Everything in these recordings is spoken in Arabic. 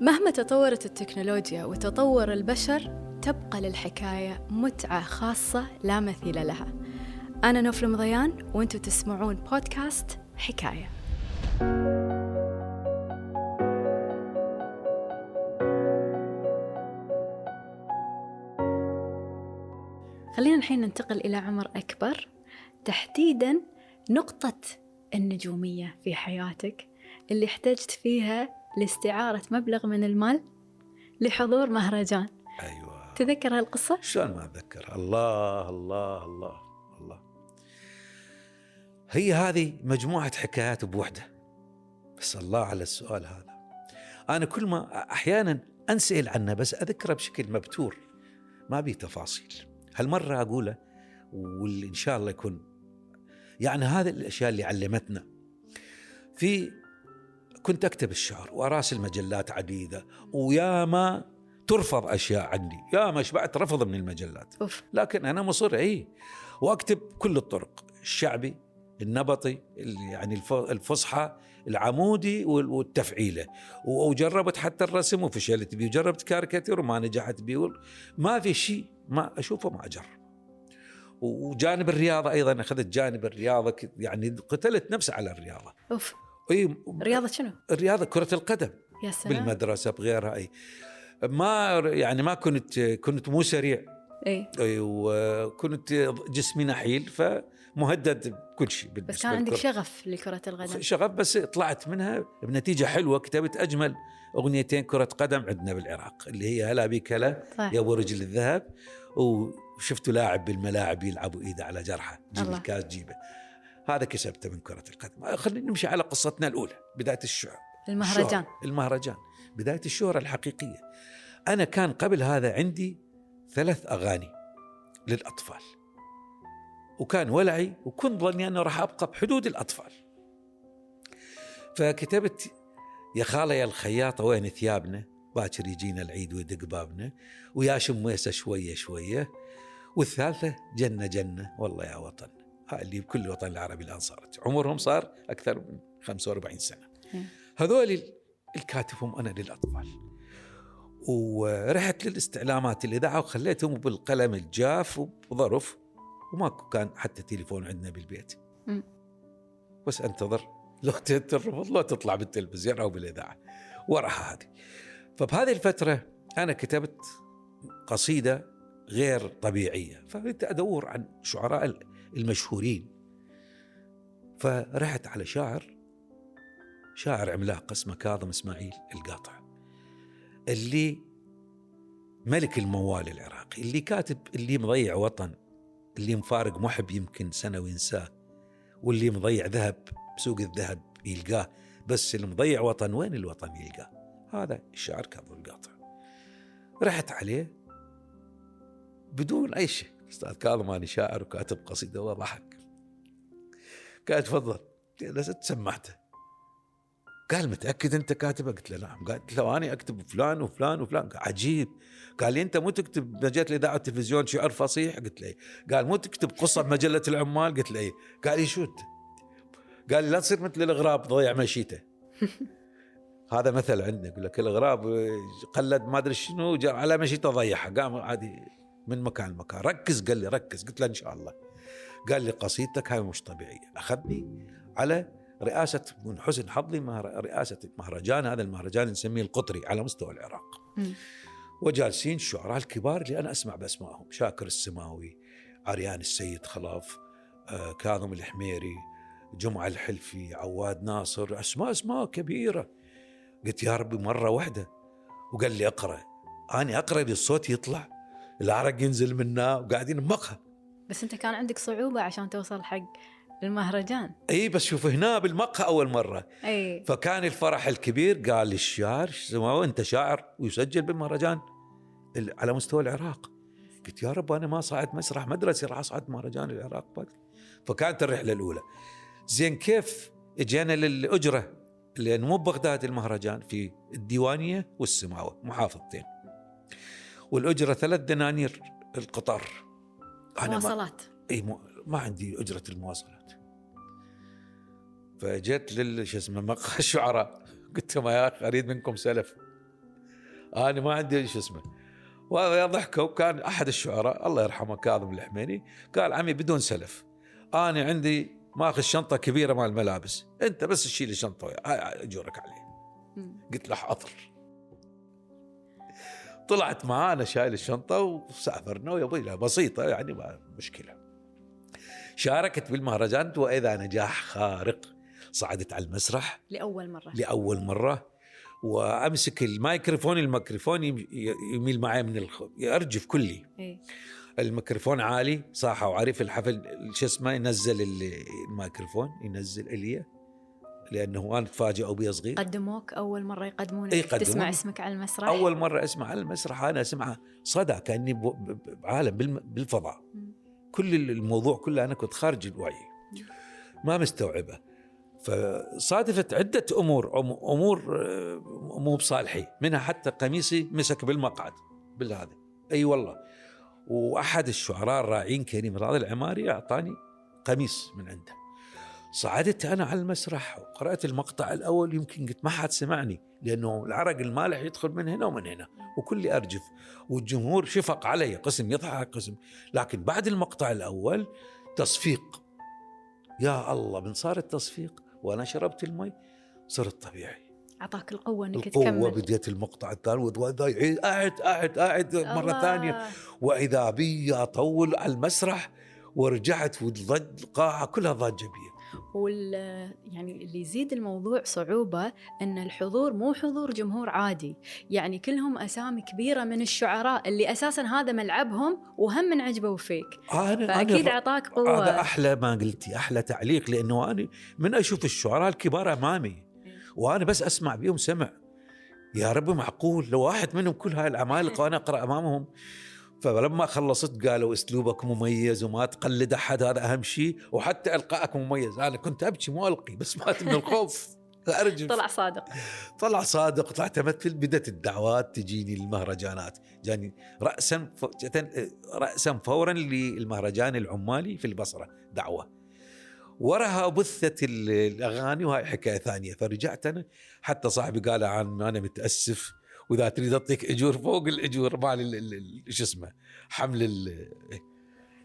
مهما تطورت التكنولوجيا وتطور البشر تبقى للحكاية متعة خاصة لا مثيل لها. أنا نوف المضيان وأنتم تسمعون بودكاست حكاية. خلينا الحين ننتقل إلى عمر أكبر. تحديدا نقطة النجومية في حياتك اللي احتجت فيها لاستعارة مبلغ من المال لحضور مهرجان. أيوه. تذكر هالقصة؟ شلون ما أتذكر؟ الله الله الله الله. هي هذه مجموعة حكايات بوحدة. بس الله على السؤال هذا. أنا كل ما أحيانا أنسأل عنه بس اذكره بشكل مبتور. ما بي تفاصيل. هالمرة أقوله واللي إن شاء الله يكون يعني هذه الأشياء اللي علمتنا. في كنت أكتب الشعر واراسل مجلات عديده وياما ترفض أشياء عني ياما شبعت رفض من المجلات. أوف. لكن أنا مصر إي. وأكتب كل الطرق الشعبي النبطي ال- يعني الف- الفصحى العمودي وال- والتفعيلة. وجربت حتى الرسم وفشلت بيه وجربت كاريكاتير وما نجحت بيه ما في شيء ما أشوفه ما أجرب. وجانب الرياضة أيضا أخذت جانب الرياضة يعني قتلت نفسي على الرياضة. أوف. إي رياضة شنو؟ الرياضه كرة القدم. يا سلام. بالمدرسة بغيرها إي. ما يعني ما كنت كنت مو سريع. إي. وكنت جسمي نحيل فمهدد بكل شيء بس كان عندك. شغف لكرة القدم. شغف بس طلعت منها بنتيجة حلوة. كتبت أجمل أغنيتين كرة قدم عندنا بالعراق اللي هي هلا بيك هلا صح يا ابو رجل الذهب وشفت لاعب بالملاعب يلعب إيده على جرحه جيب. الكاس جيبه. هذا كسبته من كرة القدم. خلينا نمشي على قصتنا الأولى بداية الشعر. المهرجان. الشهرة. المهرجان. بداية الشهرة الحقيقية. أنا كان قبل هذا عندي ثلاث أغاني للأطفال. وكان ولعي وكنت ظني أنه راح أبقى بحدود الأطفال. فكتبت يا خالة يا الخياطة وين ثيابنا؟ باكر يجينا العيد ويدق بابنا. ويا شميسة شوية شوية. والثالثة جنة جنة. والله يا وطن. اللي بكل الوطن العربي الآن صارت. عمرهم صار أكثر من 45 سنة. مم. هذول ال- الكاتبهم أنا للأطفال. ورحت للاستعلامات الإذاعة وخليتهم بالقلم الجاف وبظرف وماكو كان حتى تليفون عندنا بالبيت. بس أنتظر. لو ترفض لو تطلع بالتلفزيون أو بالإذاعة. وراها هذه. فبهذه الفترة أنا كتبت قصيدة غير طبيعية. فبدأت أدور عن شعراء المشهورين. فرحت على شاعر شاعر عملاق اسمه كاظم إسماعيل القاطع اللي ملك الموال العراقي اللي كاتب اللي مضيع وطن اللي مفارق محب يمكن سنة وينساه واللي مضيع ذهب بسوق الذهب يلقاه بس اللي مضيع وطن وين الوطن يلقاه؟ هذا الشاعر كاظم القاطع. رحت عليه بدون أي شيء. أستاذ كاظم أنا شاعر وكاتب قصيدة وضحك قال تفضل جلست سمعته قال متأكد أنت كاتبه؟ قلت له نعم قالت له أنا أكتب فلان وفلان وفلان قال عجيب قال لي أنت مو تكتب مجلة الإذاعة والتلفزيون شعر فصيح؟ قلت له إيه. قال مو تكتب قصة بمجلة العمال؟ قلت له إيه قال لي شو أنت؟ قال لي لا تصير مثل الإغراب ضيع مشيته هذا مثل عندنا يقول لك الإغراب قلد ما أدري شنو على مشيته ضيعها قام عادي من مكان لمكان. ركز قال لي ركز. قلت له إن شاء الله. قال لي قصيدتك هاي مش طبيعية. أخذني على رئاسة من حسن حظي رئاسة مهرجان هذا المهرجان نسميه القطري على مستوى العراق. وجالسين الشعراء الكبار اللي أنا أسمع بأسمائهم. شاكر السماوي عريان السيد خلاف آه، كاظم الحميري جمعة الحلفي عواد ناصر. أسماء أسماء كبيرة. قلت يا ربي مرة واحدة. وقال لي اقرأ. أنا أقرأ لي الصوت يطلع. العرق ينزل منا وقاعدين بمقهى بس أنت كان عندك صعوبة عشان توصل حق المهرجان. إي بس شوف هنا بالمقهى أول مرة. أي. فكان الفرح الكبير قال لي الشاعر أنت شاعر ويسجل بالمهرجان. ال- على مستوى العراق. قلت يا رب أنا ما صعدت مسرح مدرسي راح أصعد مهرجان العراق بعد. فكانت الرحلة الأولى. زين كيف اجينا للأجرة؟ لأن مو ببغداد المهرجان في الديوانية والسماوة محافظتين. والأجرة ثلاث دنانير القطار ما- مواصلات. إي مو ما عندي أجرة المواصلات. فجيت لل شو اسمه مقهى الشعراء. قلت لهم يا أخي أريد منكم سلف. أنا ما عندي شو اسمه. وهذا ضحكوا. كان أحد الشعراء الله يرحمه كاظم الحميني قال عمي بدون سلف. أنا عندي ماخذ شنطة كبيرة مال الملابس. أنت بس تشيل الشنطة اجورك عليه. قلت له حاضر. طلعت معانا شايل الشنطة وسافرنا ويا أبوي بسيطة يعني ما مشكلة. شاركت بالمهرجان وإذا نجاح خارق صعدت على المسرح. لأول مرة. لأول مرة. وأمسك الميكروفون الميكروفون يم- يميل معي من الخ... يرجف كلي. إيه. الميكروفون عالي صاحه وعارف الحفل شو اسمه ينزل ال- الميكروفون ينزل إلي. لأنه أنا تفاجئوا بي صغير. قدموك أول مرة يقدمونك. إيه،. تسمع اسمك على المسرح؟ أول مرة أسمع على المسرح أنا اسمعها صدى كأني بالم- بالفضاء. مم. كل الموضوع كله أنا كنت خارج الوعي. ما مستوعبه. فصادفت عدة أمور أمور آه، مو بصالحي. منها حتى قميصي مسك بالمقعد بالهذا. أي والله. وأحد الشعراء الراعين كريم راضي العماري أعطاني قميص من عنده. صعدت أنا على المسرح وقرأت المقطع الأول يمكن قلت ما حد سمعني لأنه العرق المالح يدخل من هنا ومن هنا وكلي أرجف والجمهور شفق علي قسم يضحك قسم لكن بعد المقطع الأول تصفيق. يا الله من صار التصفيق؟ وأنا شربت المي صرت طبيعي. أعطاك القوة إنك القوة تكمل. بديت المقطع الثالث وذا يعيد أعد أعد أعد مرة الله. ثانية. وإذا بي أطول على المسرح ورجعت والضج القاعة كلها ضجة بي. وال يعني اللي يزيد الموضوع صعوبة أن الحضور مو حضور جمهور عادي. يعني كلهم أسامي كبيرة من الشعراء اللي أساسا هذا ملعبهم وهم من عجبوا فيك. أنا فأكيد أنا أعطاك هذا قوة أحلى ما قلتي أحلى تعليق لأنه أنا من أشوف الشعراء الكبار أمامي. وأنا بس أسمع بيهم سمع. يا رب معقول لو واحد منهم كل هاي العمالقه وأنا أقرأ أمامهم. فلما خلصت قالوا أسلوبك مميز وما تقلد أحد هذا أهم شيء. وحتى القائك مميز. أنا كنت أبكي مو ألقي بس مات من الخوف. ارجف طلع صادق. طلع صادق. طلعت أمثل بدت الدعوات تجيني المهرجانات جاني راسا ف... راسا فورا للمهرجان العمالي في البصرة. دعوة. وراها بثت ال- الأغاني وهاي حكاية ثانية. فرجعت أنا. حتى صاحبي قال عن أنا متأسف. وإذا تريد اعطيك إجور فوق الإجور مال ال- ال- ال- شو اسمه حمل ال-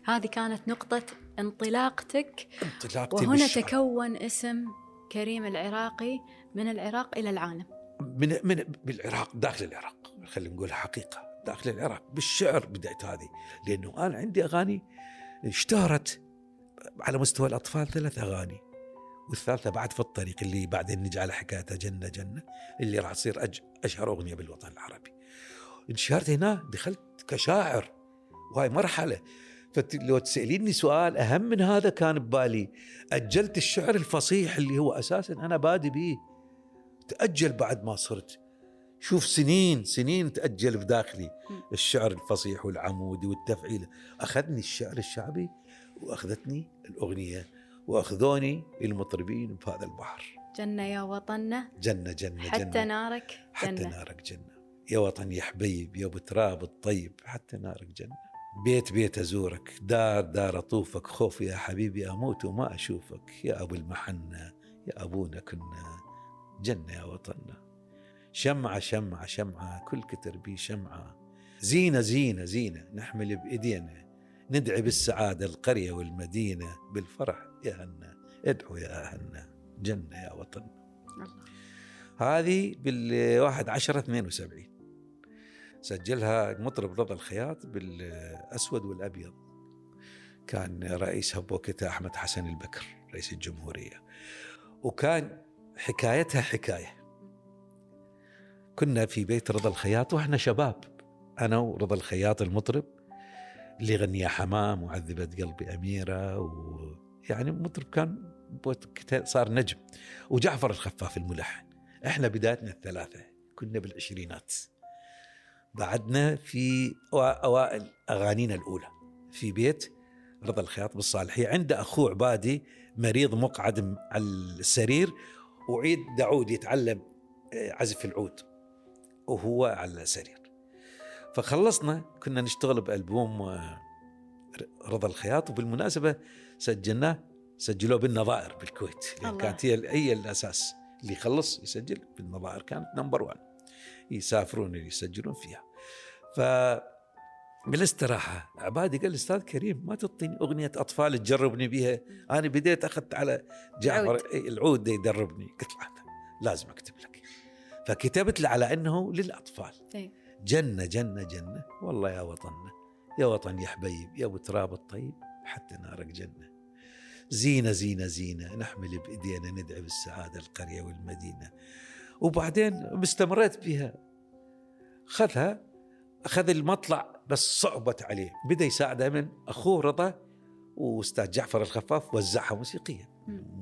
هذه كانت نقطة انطلاقتك. انطلاقتي وهنا بالشعر. تكون اسم كريم العراقي من العراق إلى العالم. من من بالعراق داخل العراق. خلينا نقول حقيقة داخل العراق بالشعر بدأت هذه. لأنه أنا عندي أغاني اشتهرت على مستوى الأطفال ثلاث أغاني. والثالثة بعد في الطريق اللي بعدين نجي على حكايتها جنة جنة اللي راح تصير أج أشهر أغنية بالوطن العربي. انشهرت هنا دخلت كشاعر. وهاي مرحلة. فلو تسأليني سؤال أهم من هذا كان ببالي أجلت الشعر الفصيح اللي هو أساسا أنا بادي به تأجل بعد ما صرت. شوف سنين سنين تأجل بداخلي. الشعر الفصيح والعمودي والتفعيل. أخذني الشعر الشعبي وأخذتني الأغنية وأخذوني المطربين بهذا البحر. جنة يا وطننا جنة جنة حتى جنة نارك حتى جنة. نارك جنة. يا وطن يا حبيب يا أبو تراب الطيب حتى نارك جنة. بيت بيت أزورك. دار دار أطوفك. خوف يا حبيبي أموت وما أشوفك. يا أبو المحنة يا أبونا كنا. جنة يا وطننا شمعة شمعة شمعة. كل كتر بي شمعة. زينة زينة زينة. نحمل بإيدينا. ندعي بالسعادة القرية والمدينة بالفرح. يا هنا ادعوا يا أهلنا جنة يا وطن. الله. هذه بالواحد عشرة 72 سجلها المطرب رضا الخياط بالأسود والأبيض. كان رئيسها بوقتها أحمد حسن البكر رئيس الجمهورية. وكان حكايتها حكاية. كنا في بيت رضا الخياط وإحنا شباب. أنا ورضا الخياط المطرب اللي غني يا حمام وعذبت قلبي أميرة ويعني مطرب كان صار نجم. وجعفر الخفاف الملحن. إحنا بدايتنا الثلاثة كنا بالعشرينات. بعدنا في أوا- أوائل أغانينا الأولى. في بيت رضا الخياط بالصالحية. عنده أخوه عبادي مريض مقعد على السرير. وعيد داعود يتعلم عزف العود. وهو على السرير. فخلصنا كنا نشتغل بألبوم آه، رضا الخياط وبالمناسبة سجلناه سجلوه بالنظائر بالكويت. لأن الله. كانت هي هي الأساس اللي يخلص يسجل بالنظائر كانت نمبر 1 يسافرون يسجلون فيها. ف بالاستراحة عبادي قال أستاذ كريم ما تعطيني أغنية أطفال تجربني بها أنا بديت أخذت على جعفر العود. إيه، يدربني. قلت له لازم أكتب لك. فكتبت له على أنه للأطفال. إيه. جنة جنة جنة. والله يا وطننا يا وطن يا حبيب يا أبو تراب الطيب حتى نارك جنة. زينة زينة زينة نحمل بإيدينا ندعي بالسعادة القرية والمدينة. وبعدين استمريت بها. خذها أخذ المطلع بس صعبت عليه. بدأ يساعده من أخوه رضا وأستاذ جعفر الخفاف وزعها موسيقيا.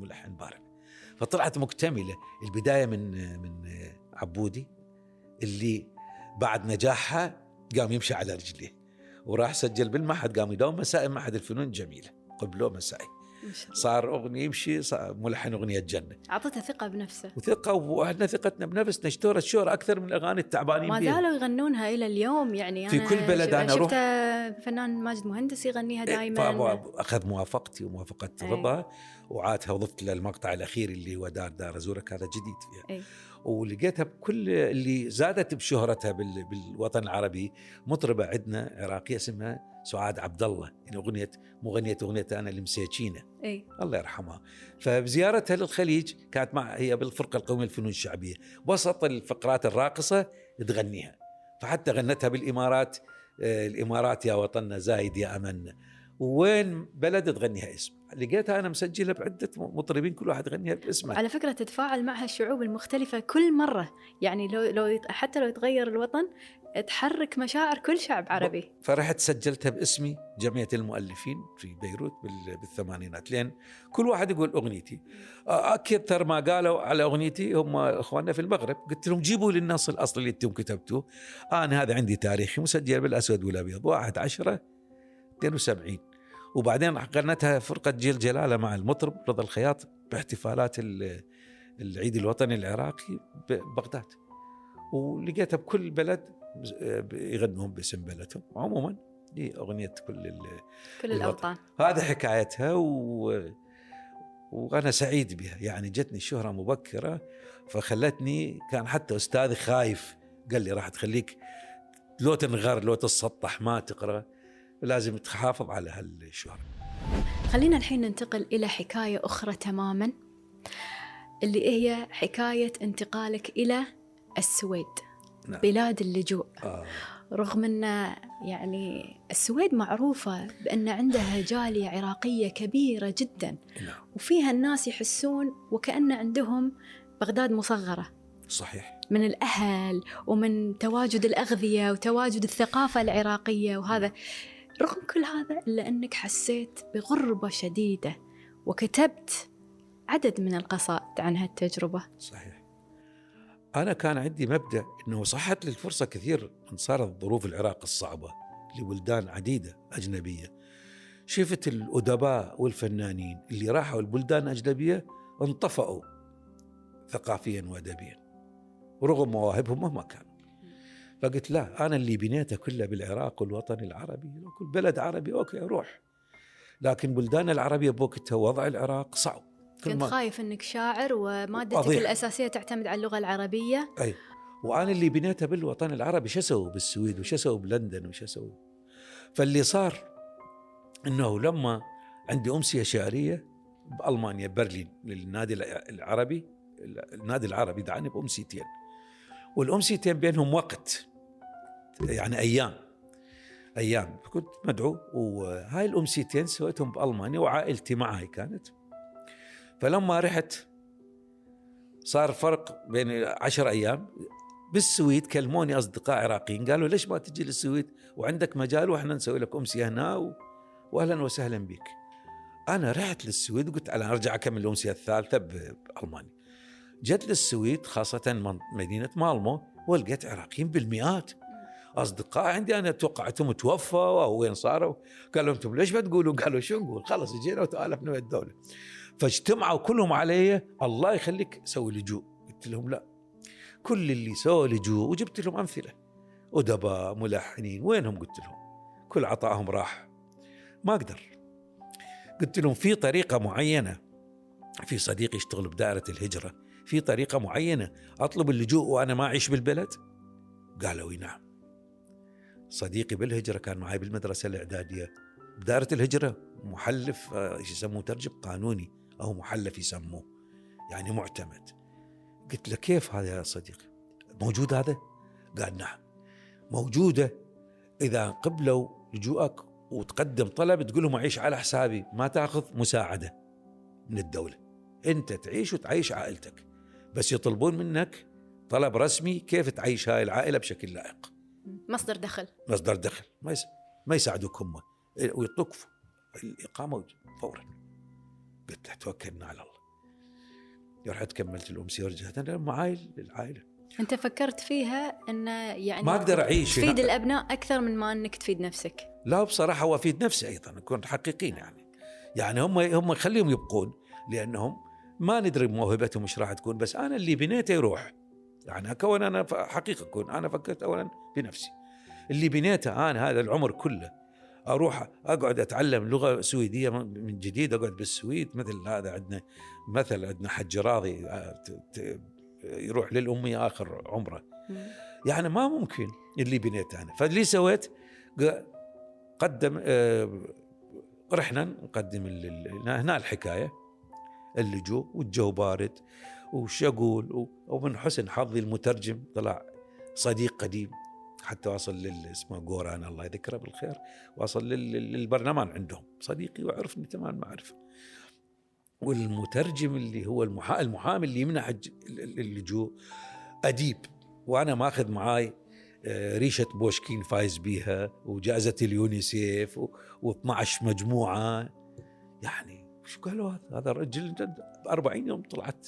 ملحن بارع فطلعت مكتملة. البداية من من عبودي اللي بعد نجاحها قام يمشي على رجليه. وراح سجل بالمعهد قام يداوم مسائي معهد الفنون الجميلة قبلوه مسائي صار أغنية يمشي صار ملحن أغنية جنة أعطته ثقة بنفسه وثقة وإحنا ثقتنا بنفسنا اشتهرت شهرة أكثر من الأغاني التعبانين ما. زالوا يغنونها إلى اليوم يعني في أنا كل بلد أروح- شفت فنان ماجد مهندس يغنيها إيه، دائما أخذ موافقتي وموافقة أي. رضا وعادها وضفت له المقطع الأخير اللي هو دار دار ازورك هذا جديد فيها أي. ولقيتها بكل اللي زادت بشهرتها بال- بالوطن العربي مطربة عندنا عراقية اسمها سعاد عبد الله يعني اغنيه مغنيه أغنية أنا المسيتشينه إي. الله يرحمها. فبزيارتها للخليج كانت مع هي بالفرقة القومية للفنون الشعبية. وسط الفقرات الراقصة تغنيها. فحتى غنتها بالإمارات آه، الإمارات يا وطننا زايد يا امنا وين بلد تغنيها اسم؟ لقيتها أنا مسجله بعدة مطربين كل واحد يغنيها باسمه. على فكرة تتفاعل معها الشعوب المختلفة كل مرة. يعني لو لو حتى لو يتغير الوطن تحرك مشاعر كل شعب عربي. فرحت سجلتها باسمي جمعية المؤلفين في بيروت بال- بالثمانينات. لين كل واحد يقول أغنيتي. أكثر ما قالوا على أغنيتي هم إخواننا في المغرب. قلت لهم جيبوا لي النص الأصلي اللي أنتم كتبتوه. أنا هذا عندي تاريخي مسجل بالأسود والأبيض 1 10 72 وبعدين غنتها فرقة جيل جلالة مع المطرب رضا الخياط باحتفالات ال- العيد الوطني العراقي ببغداد. ولقيتها بكل بلد يغنون باسم بلدهم. عموما دي أغنية كل. كل. الأوطان. هذا حكايتها و... وأنا سعيد بها. يعني جتني الشهره مبكرة فخلتني كان حتى أستاذي خايف. قال لي راح تخليك لو تنغر لو تتسطح ما تقرأ. لازم تحافظ على هالشهرة. خلينا الحين ننتقل إلى حكاية أخرى تماما اللي هي حكاية انتقالك إلى السويد نعم. بلاد اللجوء. آه. رغم أن يعني السويد معروفة بأن عندها جالية عراقية كبيرة جدا نعم. وفيها الناس يحسون وكأن عندهم بغداد مصغرة. صحيح. من الأهل ومن تواجد الأغذية وتواجد الثقافة العراقية وهذا رغم كل هذا إلا أنك حسيت بغربة شديدة وكتبت عدد من القصائد عن هالتجربة. صحيح. أنا كان عندي مبدأ أنه صحت لي الفرصة كثير من صارت ظروف العراق الصعبة لبلدان عديدة أجنبية. شفت الأدباء والفنانين اللي راحوا البلدان الأجنبية انطفأوا ثقافيا وأدبيا ورغم مواهبهم مهما كانوا فقلت لا أنا اللي بنيته كله بالعراق والوطن العربي. لو كل بلد عربي أوكي أروح. لكن بلدان العربية بوقتها وضع العراق صعب. كنت خايف أنك شاعر ومادتك أضيع. الأساسية تعتمد على اللغة العربية. أي. وأنا اللي بنيته بالوطن العربي. شو أسوي بالسويد؟ وش أسوي بلندن؟ وش أسوي؟ فاللي صار إنه لما عندي أمسية شعرية بألمانيا برلين للنادي العربي النادي العربي دعاني بأمسيتين. والأمسيتين بينهم وقت. يعني أيام أيام كنت مدعو وهاي الأمسيتين سويتهم بألمانيا وعائلتي معي كانت فلما رحت صار فرق بين عشر أيام بالسويد كلموني أصدقاء عراقيين قالوا ليش ما تجي للسويد وعندك مجال وإحنا نسوي لك أمسية هنا و... واهلا وسهلا بك. أنا رحت للسويد وقلت أنا أرجع أكمل الأمسية الثالثة بألمانيا. جت للسويد خاصة مدينة مالمو ولقيت عراقيين بالمئات. أصدقاء عندي أنا توقعتهم توفوا أو وين صاروا؟ قالوا أنتم ليش ما تقولوا؟ قالوا شو نقول؟ خلص جينا وتالفنا ويا الدولة. فاجتمعوا كلهم علي الله يخليك سوي لجوء. قلت لهم لا كل اللي سووا لجوء وجبت لهم أمثلة. أدباء ملحنين وينهم؟ قلت لهم. كل عطائهم راح. ما أقدر. قلت لهم في طريقة معينة. في صديق يشتغل بدائرة الهجرة. في طريقة معينة أطلب اللجوء وأنا ما أعيش بالبلد؟ قالوا نعم. صديقي بالهجرة كان معي بالمدرسة الإعدادية. بدائرة الهجرة محلف آه، إيش يسموه؟ ترجم قانوني أو محلف يسموه. يعني معتمد. قلت له كيف هذا يا صديقي؟ موجود هذا؟ قال نعم. موجودة. إذا قبلوا لجوءك وتقدم طلب تقول لهم اعيش على حسابي ما تأخذ مساعدة من الدولة. أنت تعيش وتعيش عائلتك. بس يطلبون منك طلب رسمي كيف تعيش هاي العائلة بشكل لائق. مصدر دخل. مصدر دخل. ما يس... ما يساعدوك هم. ويعطوك الإقامة فورا. قلت له توكلنا على الله. رحت كملت الامسيه ورجعت. أنا معاي للعائلة. أنت فكرت فيها انه يعني ما أقدر أعيش تفيد هنا. الأبناء أكثر من ما إنك تفيد نفسك. لا بصراحة هو أفيد نفسي أيضا. نكون حقيقيين يعني. يعني هم هم خليهم يبقون. لأنهم ما ندري موهبتهم إيش راح تكون. بس أنا اللي بنيته يروح. يعني كون أنا ف- حقيقة اكون أنا فكرت اولا بنفسي اللي بنيته أنا هذا العمر كله أروح أقعد أتعلم لغة سويدية من جديد أقعد بالسويد مثل هذا عندنا مثل عندنا حج راضي آه، يروح للأمي آخر عمره. يعني ما ممكن اللي بنيته أنا. فاللي سويت قدم آه، رحنا نقدم هنا الحكاية اللجوء والجو بارد. وش أقول؟ ومن حسن حظي المترجم طلع صديق قديم حتى واصل لل اسمه جوران الله يذكره بالخير واصل لل- للبرلمان عندهم. صديقي وعرفني تمام معرفة. والمترجم اللي هو المحا... المحامي اللي يمنع اللجوء أديب. وأنا ماخذ معاي آه، ريشة بوشكين فايز بيها وجائزة اليونيسيف و12 مجموعة. يعني شو قالوا هذا؟ هذا الرجل جد 40 يوم طلعت.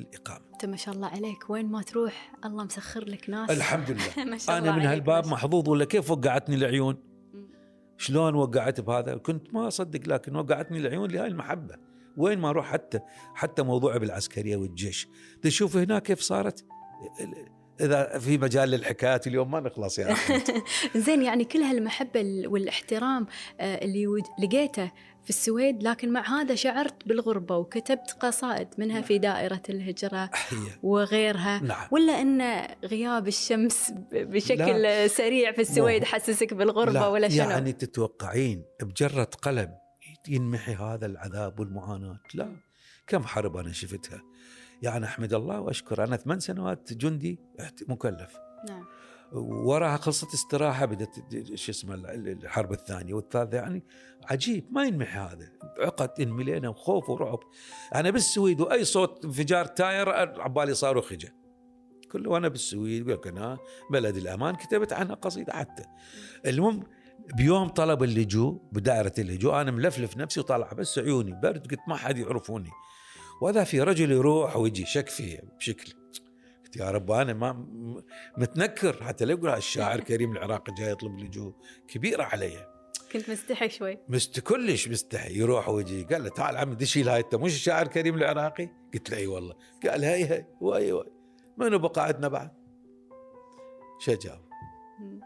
الإقامة. أنت ما شاء الله عليك. وين ما تروح الله مسخر لك ناس. الحمد لله. ما شاء الله أنا من هالباب محظوظ ولا كيف وقعتني العيون. شلون وقعت بهذا؟ كنت ما أصدق لكن وقعتني العيون لهاي المحبة. وين ما أروح حتى حتى موضوع بالعسكرية والجيش. تشوف هناك كيف صارت؟ إذا في مجال للحكايات اليوم ما نخلص أحمد. زين يعني كل هالمحبة ال- والاحترام آه، اللي لقيته في السويد لكن مع هذا شعرت بالغربة وكتبت قصائد منها في دائرة الهجرة وغيرها. نعم. ولا إن غياب الشمس بشكل لا. سريع في السويد حسسك بالغربة لا ولا شنو؟ يعني تتوقعين بجرة قلم ينمحي هذا العذاب والمعاناة؟ لا. كم حرب أنا شفتها؟ يعني أحمد الله وأشكر. أنا ثمان سنوات جندي مكلف. نعم. وراها خلصت استراحة بدأت شو اسمه ال- الحرب الثانية والثالثة. يعني عجيب ما ينمحي هذا. عقد انملينا وخوف ورعب. أنا بالسويد وأي صوت انفجار تاير عبالي صاروخ اجى كله وأنا بالسويد أنا بلد الأمان كتبت عنها قصيدة حتى. المهم بيوم طلب اللجوء بدائرة اللجوء أنا ملفلف نفسي وطالع بس عيوني برد قلت ما حد يعرفوني. وهذا في رجل يروح ويجي شك فيه بشكل. قلت يا رب أنا ما متنكر حتى لا يقول الشاعر كريم العراقي جاي يطلب لجوء كبيره علي. كنت مستحي شوي. مست كلش مستحي يروح ويجي. قال له تعال عم دشي هاي انت مش الشاعر كريم العراقي؟ قلت له إي والله. قال هاي هاي واي واي منو بقى عندنا بعد؟ شجاو مم.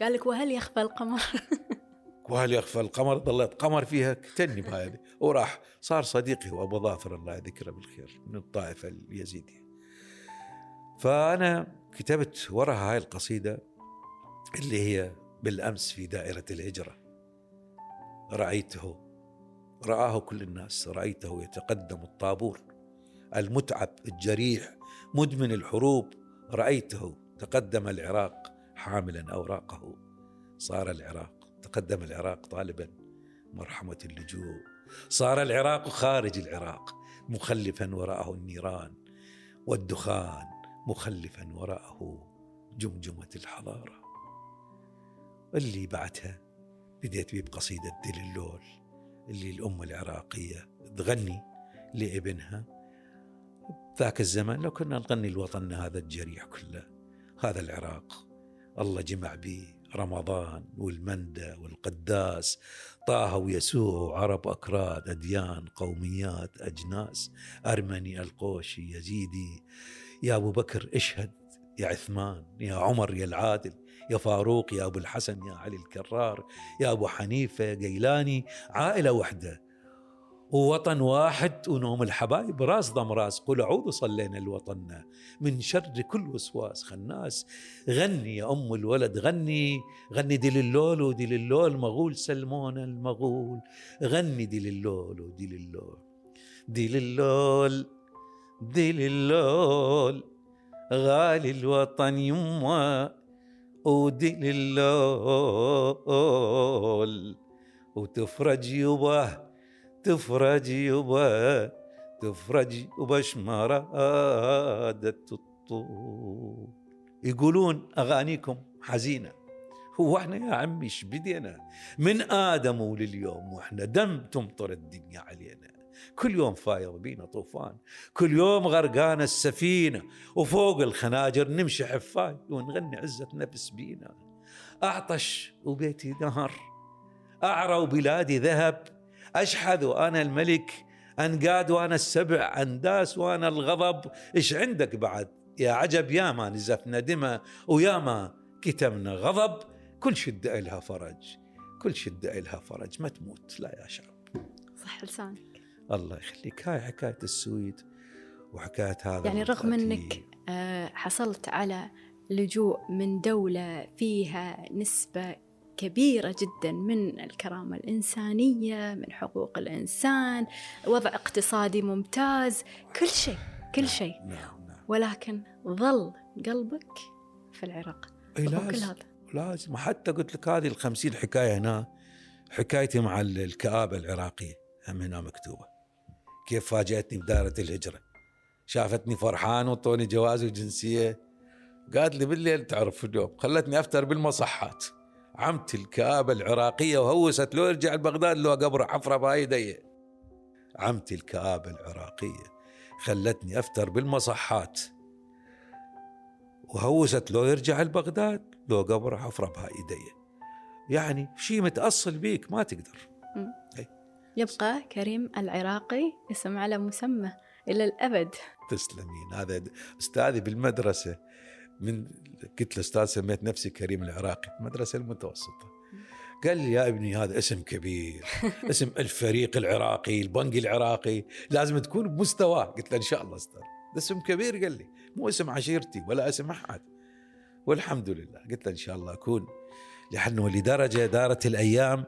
قال لك وهل يخفى القمر؟ وهل يخفى القمر؟ ظلت قمر فيها تني بهذه. وراح صار صديقي وأبو ظافر الله يذكره بالخير من الطائفة اليزيدية. فأنا كتبت وراها هاي القصيدة اللي هي بالأمس في دائرة الهجرة. رأيته رآه كل الناس رأيته يتقدم الطابور. المتعب الجريح مدمن الحروب رأيته تقدم العراق حاملا أوراقه. صار العراق تقدم العراق طالبا مرحمة اللجوء. صار العراق خارج العراق مخلفا وراءه النيران والدخان مخلفا وراءه جمجمة الحضارة. اللي بعدها بديت بيه بقصيدة دل اللول اللي الأم العراقية تغني لابنها. ذاك الزمن لو كنا نغني لوطننا هذا الجريح كله هذا العراق الله جمع به رمضان والمندى والقداس طه ويسوع وعرب أكراد أديان قوميات أجناس أرمني القوشي يزيدي. يا أبو بكر اشهد يا عثمان يا عمر يا العادل يا فاروق يا أبو الحسن يا علي الكرار يا أبو حنيفة جيلاني عائلة وحدة. ووطن واحد ونوم الحبايب راس ضم راس قل اعوذ صلينا لوطننا من شر كل وسواس خناس. غني يا أم الولد غني غني دي للول ودي للول مغول سلمونا المغول. غني دي للول ودي للول دي للول دي للول غالي الوطن يما ودي للول وتفرج يباه تفرج يبا تفرج يبا شمرادة الطول. يقولون أغانيكم حزينة. هو إحنا يا عمي إيش بدينا؟ من آدم ولليوم وإحنا دم تمطر الدنيا علينا. كل يوم فايض بينا طوفان كل يوم غرقانة السفينة وفوق الخناجر نمشي حفاي ونغني عزة نفس بينا. أعطش وبيتي نهر أعرى وبلادي ذهب أشحذ وأنا الملك أنقاد وأنا السبع أنداس وأنا الغضب. إيش عندك بعد؟ يا عجب يا ما نزفنا دماء ويا ما كتمنا غضب. كل شدة إلها فرج كل شدة إلها فرج. ما تموت لا يا شعب صح لسانك. الله يخليك. هاي حكاية السويد وحكاية هذا يعني رغم. أنك آه، حصلت على لجوء من دولة فيها نسبة كبيرة جدا من الكرامة الإنسانية من حقوق الإنسان وضع اقتصادي ممتاز كل شيء كل شيء. نعم نعم. ولكن ظل قلبك في العراق أي رغم كل لازم هذا. لازم. حتى قلت لك هذه الخمسين حكاية هنا حكايتي مع ال- الكآبة العراقية هم هنا مكتوبة. كيف فاجأتني بدائرة الهجرة. شافتني فرحان وطوني جواز وجنسية. قالت لي بالليل تعرف اليوم خلتني أفتر بالمصحات. عمتي الكآبة العراقية وهوست لو يرجع لبغداد لو قبره حفرة بهاي يدي عمتي الكآبة العراقية خلتني أفتر بالمصحات وهوست لو يرجع لبغداد لو قبره حفرة بهاي يدي يعني شيء متأصل بيك ما تقدر. يبقى كريم العراقي اسم على مسمى إلى الأبد. تسلمين. هذا أستاذي بالمدرسة من قلت له أستاذ سميت نفسي كريم العراقي المدرسة المتوسطة. قال لي يا ابني هذا اسم كبير اسم الفريق العراقي البنك العراقي لازم تكون بمستواه. قلت له إن شاء الله أستاذ. اسم كبير قال لي. مو اسم عشيرتي ولا اسم أحد. والحمد لله. قلت له إن شاء الله أكون لأنه لدرجه دارت الأيام.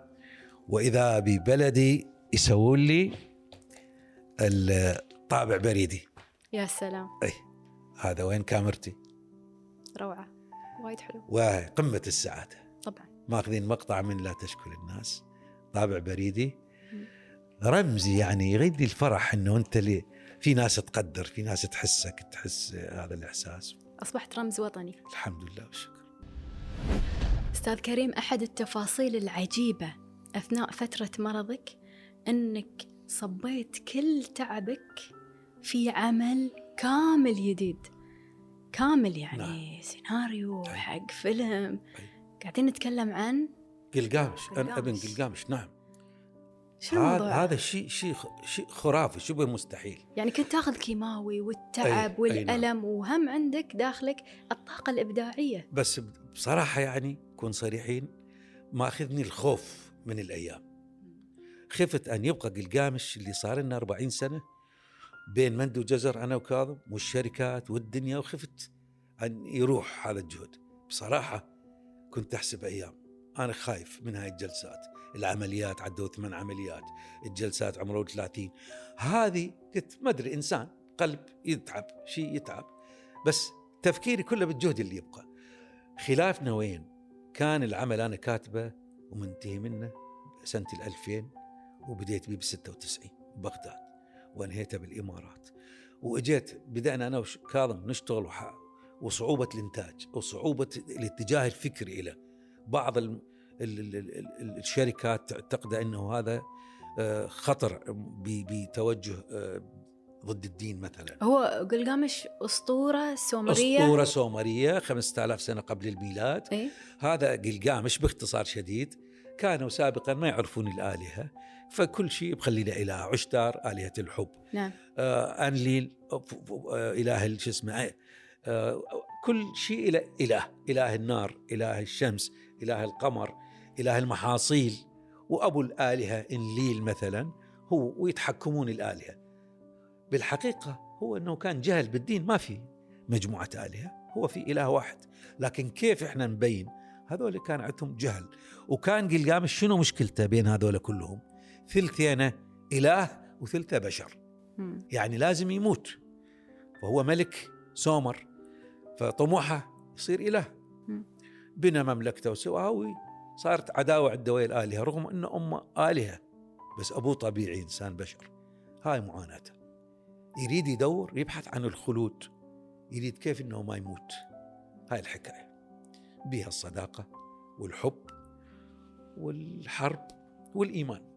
وإذا ببلدي يسوون لي الطابع بريدي. يا سلام. هذا وين كاميرتي؟ روعة. وايد حلو. وقمة السعادة. طبعا. ماخذين مقطع من لا تشكل الناس. طابع بريدي. رمزي يعني يغذي الفرح إنه أنت لي في ناس تقدر في ناس تحسك تحس هذا الإحساس. أصبحت رمز وطني. الحمد لله والشكر. أستاذ كريم أحد التفاصيل العجيبة أثناء فترة مرضك أنك صبيت كل تعبك في عمل كامل جديد. كامل يعني نعم. سيناريو أي. حق فيلم. قاعدين نتكلم عن قلقامش أنا أبن قلقامش. نعم. شنو هذا هذا شيء شيء شيء خرافي شبه مستحيل. يعني كنت تاخذ كيماوي والتعب أي- أي والألم وهم عندك داخلك الطاقة الإبداعية. بس بصراحة يعني كون صريحين ماخذني الخوف من الأيام. خفت أن يبقى قلقامش اللي صار لنا 40 سنة بين مند وجزر أنا وكاظم والشركات والدنيا وخفت أن يروح هذا الجهد. بصراحة كنت أحسب أيام. أنا خايف من هاي الجلسات. العمليات عدوا ثمان عمليات الجلسات عمره 30 هذه قلت ما أدري إنسان قلب يتعب شيء يتعب. بس تفكيري كله بالجهد اللي يبقى. خلافنا وين؟ كان العمل أنا كاتبه ومنتهي منه سنة الألفين وبديت بيه ب 96 بغداد. وانهيته بالإمارات. وإجيت بدأنا أنا وكاظم نشتغل وصعوبة الإنتاج وصعوبة الاتجاه الفكري إلى بعض ال ال ال ال ال الشركات تعتقد أنه هذا آه، خطر بتوجه آه، ضد الدين مثلا. هو قلقامش أسطورة سومرية؟ أسطورة سومرية 5000 سنة قبل الميلاد. إيه؟ هذا قلقامش باختصار شديد. كانوا سابقا ما يعرفون الآلهة. فكل شيء بخلينا إله عشتار آلهة الحب. نعم. آه ف- آه إله ال- شو اسمه آه كل شيء إله إله إله النار إله الشمس إله القمر إله المحاصيل. وأبو الآلهة إنليل مثلا هو ويتحكمون الآلهة. بالحقيقة هو أنه كان جهل بالدين ما في مجموعة آلهة هو في إله واحد. لكن كيف إحنا نبين؟ هذول كان عندهم جهل. وكان قلقامش شنو مشكلته بين هذول كلهم؟ ثلثين إله وثلثه بشر. مم. يعني لازم يموت. فهو ملك سومر. فطموحه يصير إله. بنى مملكته وسواها صارت عداوة عنده ويا الآلهة رغم أنه أمه آلهة. بس أبوه طبيعي إنسان بشر. هاي معاناته. يريد يدور يبحث عن الخلود. يريد كيف أنه ما يموت. هاي الحكاية. بها الصداقة والحب والحرب والإيمان.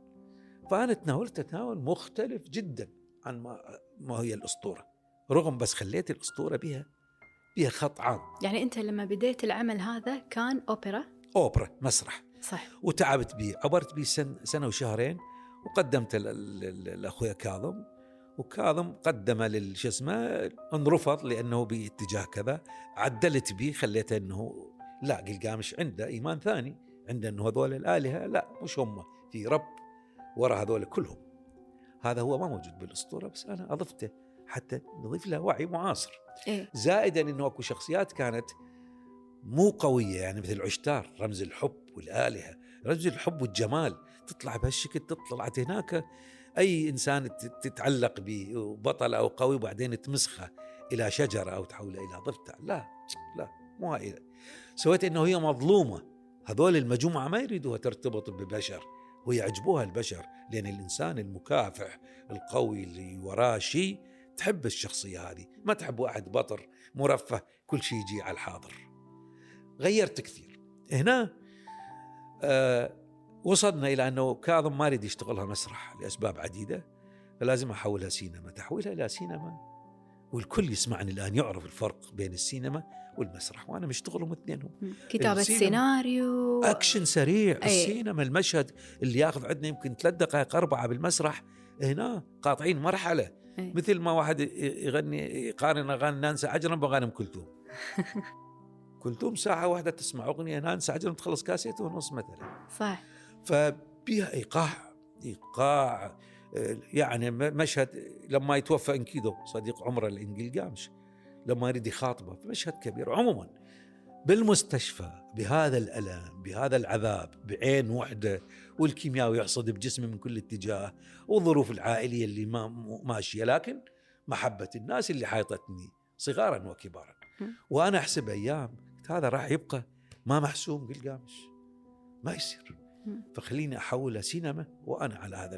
فأنا تناولت تناول مختلف جدا عن ما, ما هي الأسطورة رغم بس خليت الأسطورة بها بها خط عام. يعني أنت لما بديت العمل هذا كان أوبرا؟ أوبرا مسرح. صح وتعبت به عبرت به سن سنة وشهرين وقدمت لأخويا كاظم وكاظم قدم لل شو اسمه انرفض لأنه باتجاه كذا عدلت به خليته أنه لا قلقامش عنده إيمان ثاني عنده أنه هذول الآلهة لا مش هم في رب. وراء هذول كلهم. هذا هو ما موجود بالأسطورة بس أنا أضفته حتى نضيف له وعي معاصر. إيه. زائدا إنه أكو شخصيات كانت مو قوية يعني مثل عشتار رمز الحب والآلهة رمز الحب والجمال. تطلع بهالشكل طلعت هناك أي إنسان تت- تتعلق به بطل أو قوي وبعدين تمسخه إلى شجرة أو تحوله إلى ضفدع. لا لا مو هاي. سويت إنه هي مظلومة. هذول المجموعة ما يريدوها ترتبط ببشر. ويعجبوها البشر لأن الإنسان المكافح القوي اللي وراه شيء تحب الشخصية هذه ما تحب واحد بطر مرفه كل شيء يجي على الحاضر. غيرت كثير. هنا آه وصلنا إلى أنه كاظم ما يريد يشتغلها مسرح لأسباب عديدة فلازم أحولها سينما. تحويلها إلى سينما؟ والكل يسمعني الآن يعرف الفرق بين السينما والمسرح وأنا مشتغلهم اثنينهم. السينما. سيناريو. أكشن سريع. أي. السينما المشهد اللي ياخذ عندنا يمكن ثلاث دقائق أربعة بالمسرح هنا قاطعين مرحلة. أي. مثل ما واحد يغني يقارن أغاني نانسي عجرم بأغاني أم كلثوم. كلثوم ساعة واحدة تسمع أغنية نانسي عجرم تخلص كاسيت ونص مثلا. صح. فبها إيقاع إيقاع. يعني مشهد لما يتوفى انكيدو صديق عمره الانجلقامش لما يريد يخاطبه مشهد كبير عموما بالمستشفى بهذا الألم بهذا العذاب بعين وحدة والكيمياوي يحصد بجسمه من كل اتجاه والظروف العائلية اللي ما ماشية لكن محبة الناس اللي حيطتني صغارا وكبارا. وأنا أحسب أيام هذا راح يبقى ما محسوم قلقامش ما يصير. فخليني احولها سينما وأنا على هذا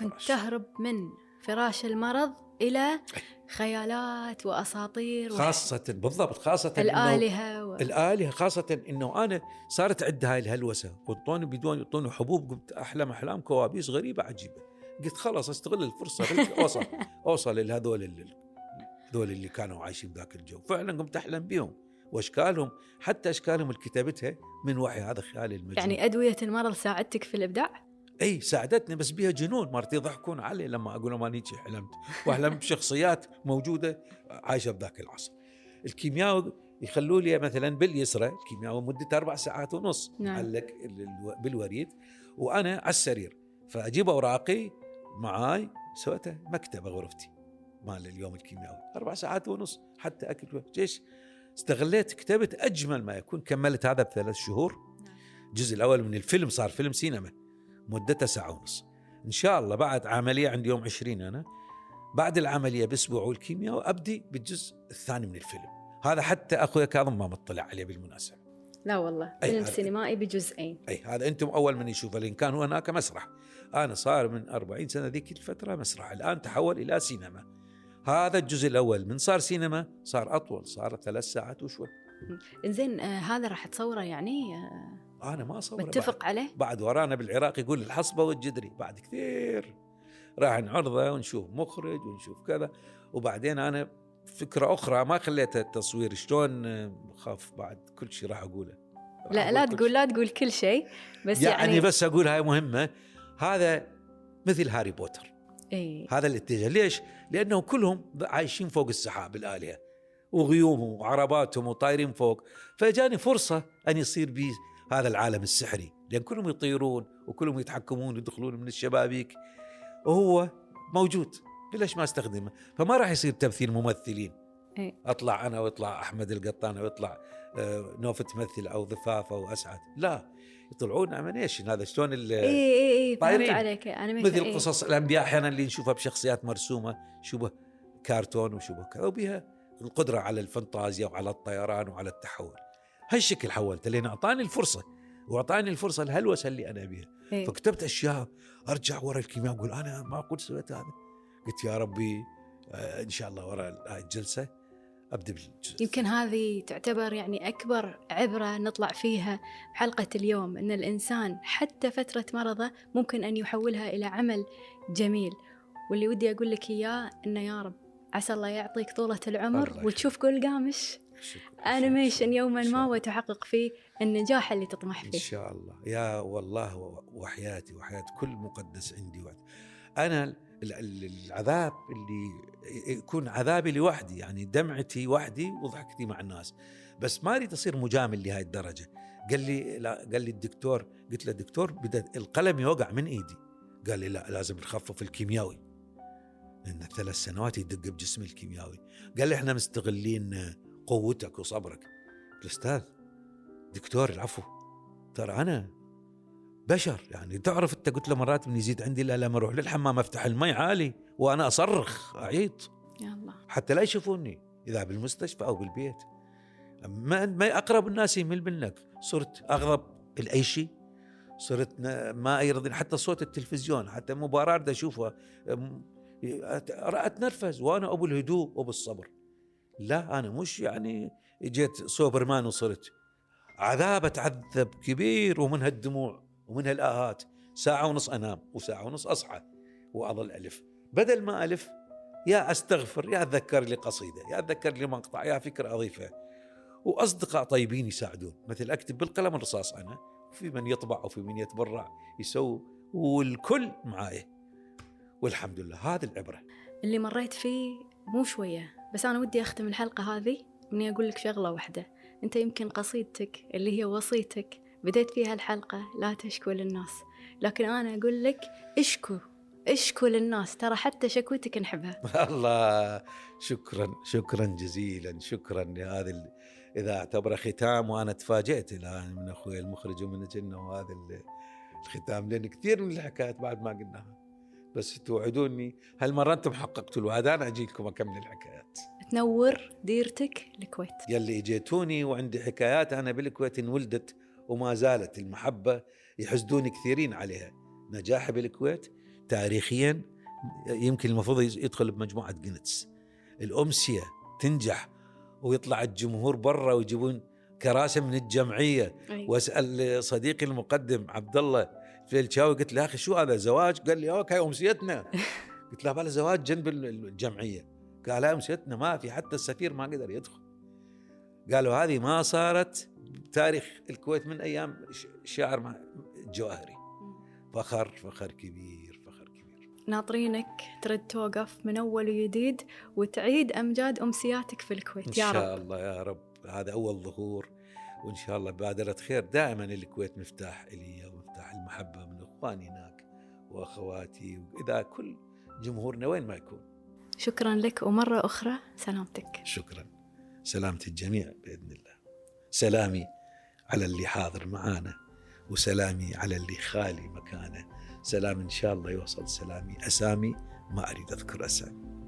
كنت تهرب من فراش المرض إلى خيالات وأساطير خاصة بالضبط خاصة الآلهة و... الآلهة خاصة إنه أنا صارت عندي هاي الهلوسة. وانطوني بدون يعطوني حبوب قمت أحلم أحلام كوابيس غريبة عجيبة. قلت خلاص أستغل الفرصة أوصل أوصل لهذول اللي هذول اللي كانوا عايشين ذاك الجو. فعلا قمت أحلم بهم وأشكالهم حتى أشكالهم اللي كتبتها من وحي هذا خيالي المجنون. يعني أدوية المرض ساعدتك في الإبداع؟ إي ساعدتني بس بيها جنون. مرتي يضحكون علي لما أقول لهم اني حلمت. وأحلم بشخصيات موجودة عايشة بذاك العصر. الكيمياء يخلوا لي مثلا باليسرى الكيمياء مدته أربع ساعات ونص. نعم. معلق ال- بالوريد. وأنا على السرير. فأجيب أوراقي معاي سويته مكتبة غرفتي مال اليوم الكيميائي أربع ساعات ونص. حتى أكل جيش. استغليت كتبت أجمل ما يكون. كملت هذا بثلاث شهور. الجزء الأول من الفيلم صار فيلم سينما. مدته ساعه ونص. إن شاء الله بعد عملية عندي يوم 20 أنا بعد العملية بأسبوع والكيمياء وأبدي بالجزء الثاني من الفيلم. هذا حتى اخويا كاظم ما مطلع عليه بالمناسبة. لا والله أي فيلم سينمائي بجزئين. أي هذا أنتم أول من يشوفه لأن كان هناك مسرح. أنا صار من 40 سنة ذيك الفترة مسرح الآن تحول إلى سينما. هذا الجزء الأول من صار سينما صار أطول صار ثلاث ساعات وشوي. إنزين آه هذا راح تصوره يعني آه أنا ما أصور متفق عليه؟ بعد ورانا بالعراق يقول الحصبة والجدري. بعد كثير. راح نعرضه ونشوف مخرج ونشوف كذا. وبعدين أنا فكرة أخرى ما خليتها التصوير شلون آه، خاف بعد كل شيء راح أقوله. راح لا أقول لا تقول. لا تقول كل شيء بس يعني, يعني, بس أقول هاي مهمة. هذا مثل هاري بوتر. إيه هذا الاتجاه ليش؟ لأنه كلهم عايشين فوق السحاب الالهه وغيومهم وعرباتهم وطايرين فوق. فجاني فرصة أن يصير بي هذا العالم السحري لأن كلهم يطيرون وكلهم يتحكمون ويدخلون من الشبابيك وهو موجود ليش ما أستخدمه؟ فما راح يصير تمثيل ممثلين. إيه. أطلع أنا ويطلع أحمد القطان ويطلع آه، نوف تمثل أو ضفاف أو أسعد. لا يطلعون animation هذا شلون ال- إي إي إي فهمت. عليك. أنا مثل قصص الأنبياء أحيانا اللي نشوفها بشخصيات مرسومة شبه كرتون وشبه كذا وبها القدرة على الفانتازيا وعلى الطيران وعلى التحول. هالشكل حولت لأن أعطاني الفرصة وأعطاني الفرصة الهلوسة اللي أنا أبيها. إيه. فكتبت أشياء أرجع ورا الكيمياء أقول أنا معقول سويت هذا. قلت يا ربي آه، إن شاء الله ورا هاي الجلسة أبدأ بالجزء يمكن هذه تعتبر يعني أكبر عبرة نطلع فيها بحلقة اليوم أن الإنسان حتى فترة مرضه ممكن أن يحولها إلى عمل جميل. واللي ودي أقول لك إياه أنه يا رب عسى الله يعطيك طولة العمر وتشوف كل قامش. شكراً. أنيميشن يوما ما. وتحقق فيه النجاح اللي تطمح إن فيه. شاء الله. يا والله وحياتي وحياة كل مقدس عندي وقت أنا ال- ال- العذاب اللي يكون عذابي لوحدي يعني دمعتي وحدي وضحكتي مع الناس. بس ما أريد أصير مجامل لهذه الدرجة. قال لي لا قال لي الدكتور قلت له دكتور بدأ القلم يوقع من إيدي. قال لي لا لازم نخفف الكيمياوي. لأن ثلاث سنوات يدق بجسمي الكيمياوي. قال لي إحنا مستغلين قوتك وصبرك. قلت له أستاذ دكتور العفو. ترى أنا بشر يعني تعرف أنت قلت له مرات من يزيد عندي لا لما أروح للحمام أفتح المي عالي وأنا أصرخ أعيط. يا الله. حتى لا يشوفوني إذا بالمستشفى أو بالبيت. ما ما أقرب الناس يمل منك. صرت أغضب لأي شيء. صرت ما يرضي حتى صوت التلفزيون حتى مباراة بدي أشوفها. اتنرفز وأنا أبو الهدوء وابو الصبر. لا أنا مش يعني جيت سوبرمان وصرت. عذاب اتعذب كبير ومن هالدموع ومن هالاهات ساعة ونص أنام وساعة ونص أصحى. وأظل ألف. بدل ما ألف يا أستغفر يا أتذكر لي قصيدة يا أتذكر لي مقطع يا فكرة اضيفه وأصدقاء طيبين يساعدون. مثل أكتب بالقلم الرصاص أنا. وفي من يطبع وفي من يتبرع يسوي والكل معاي. والحمد لله هذه العبرة. اللي مريت فيه مو شوية بس أنا ودي أختم الحلقة هذه إني أقول لك شغلة واحدة. أنت يمكن قصيدتك اللي هي وصيتك بديت فيها الحلقة لا تشكو للناس. لكن أنا أقول لك اشكو اشكو للناس. ترى حتى شكوتك نحبها. الله شكرا شكرا جزيلا. شكرا لهذا ال- إذا اعتبره ختام وأنا تفاجئت الآن من أخوي المخرج ومن انه هذا ال- الختام لأن كثير من الحكايات بعد ما قلناها. بس توعدوني هالمرة أنتم حققتوا الوعد. أنا أجي لكم أكمل الحكايات. تنور ديرتك الكويت. يلي إجيتوني وعندي حكايات أنا بالكويت انولدت وما زالت المحبة يحسدوني كثيرين عليها. نجاحي بالكويت تاريخيا يمكن المفروض يدخل بموسوعة جينيس الأمسية تنجح ويطلع الجمهور برا ويجيبون كراسي من الجمعية. أي. واسأل صديقي المقدم عبد الله الفيلشاوي قلت له أخي شو هذا زواج؟ قال لي okay امسيتنا قلت له بلا زواج جنب الجمعية. قال لا امسيتنا ما في حتى السفير ما قدر يدخل. قالوا هذه ما صارت بتاريخ الكويت من أيام ش- الشاعر مع- الجواهري فخر فخر كبير فخر كبير. ناطرينك ترد توقف من أول وجديد وتعيد أمجاد أمسياتك في ان الكويت. يا شاء رب. الله يا رب. هذا أول ظهور وإن شاء الله بادره خير دائما الكويت مفتاح إلي ومفتاح المحبة من إخواني هناك وأخواتي واذا كل جمهورنا وين ما يكون. شكرا لك ومرة أخرى سلامتك. شكرا. سلامة الجميع بإذن الله. سلامي على اللي حاضر معانا وسلامي على اللي خالي مكانه. سلام إن شاء الله يوصل سلامي. أسامي ما أريد أذكر أسامي.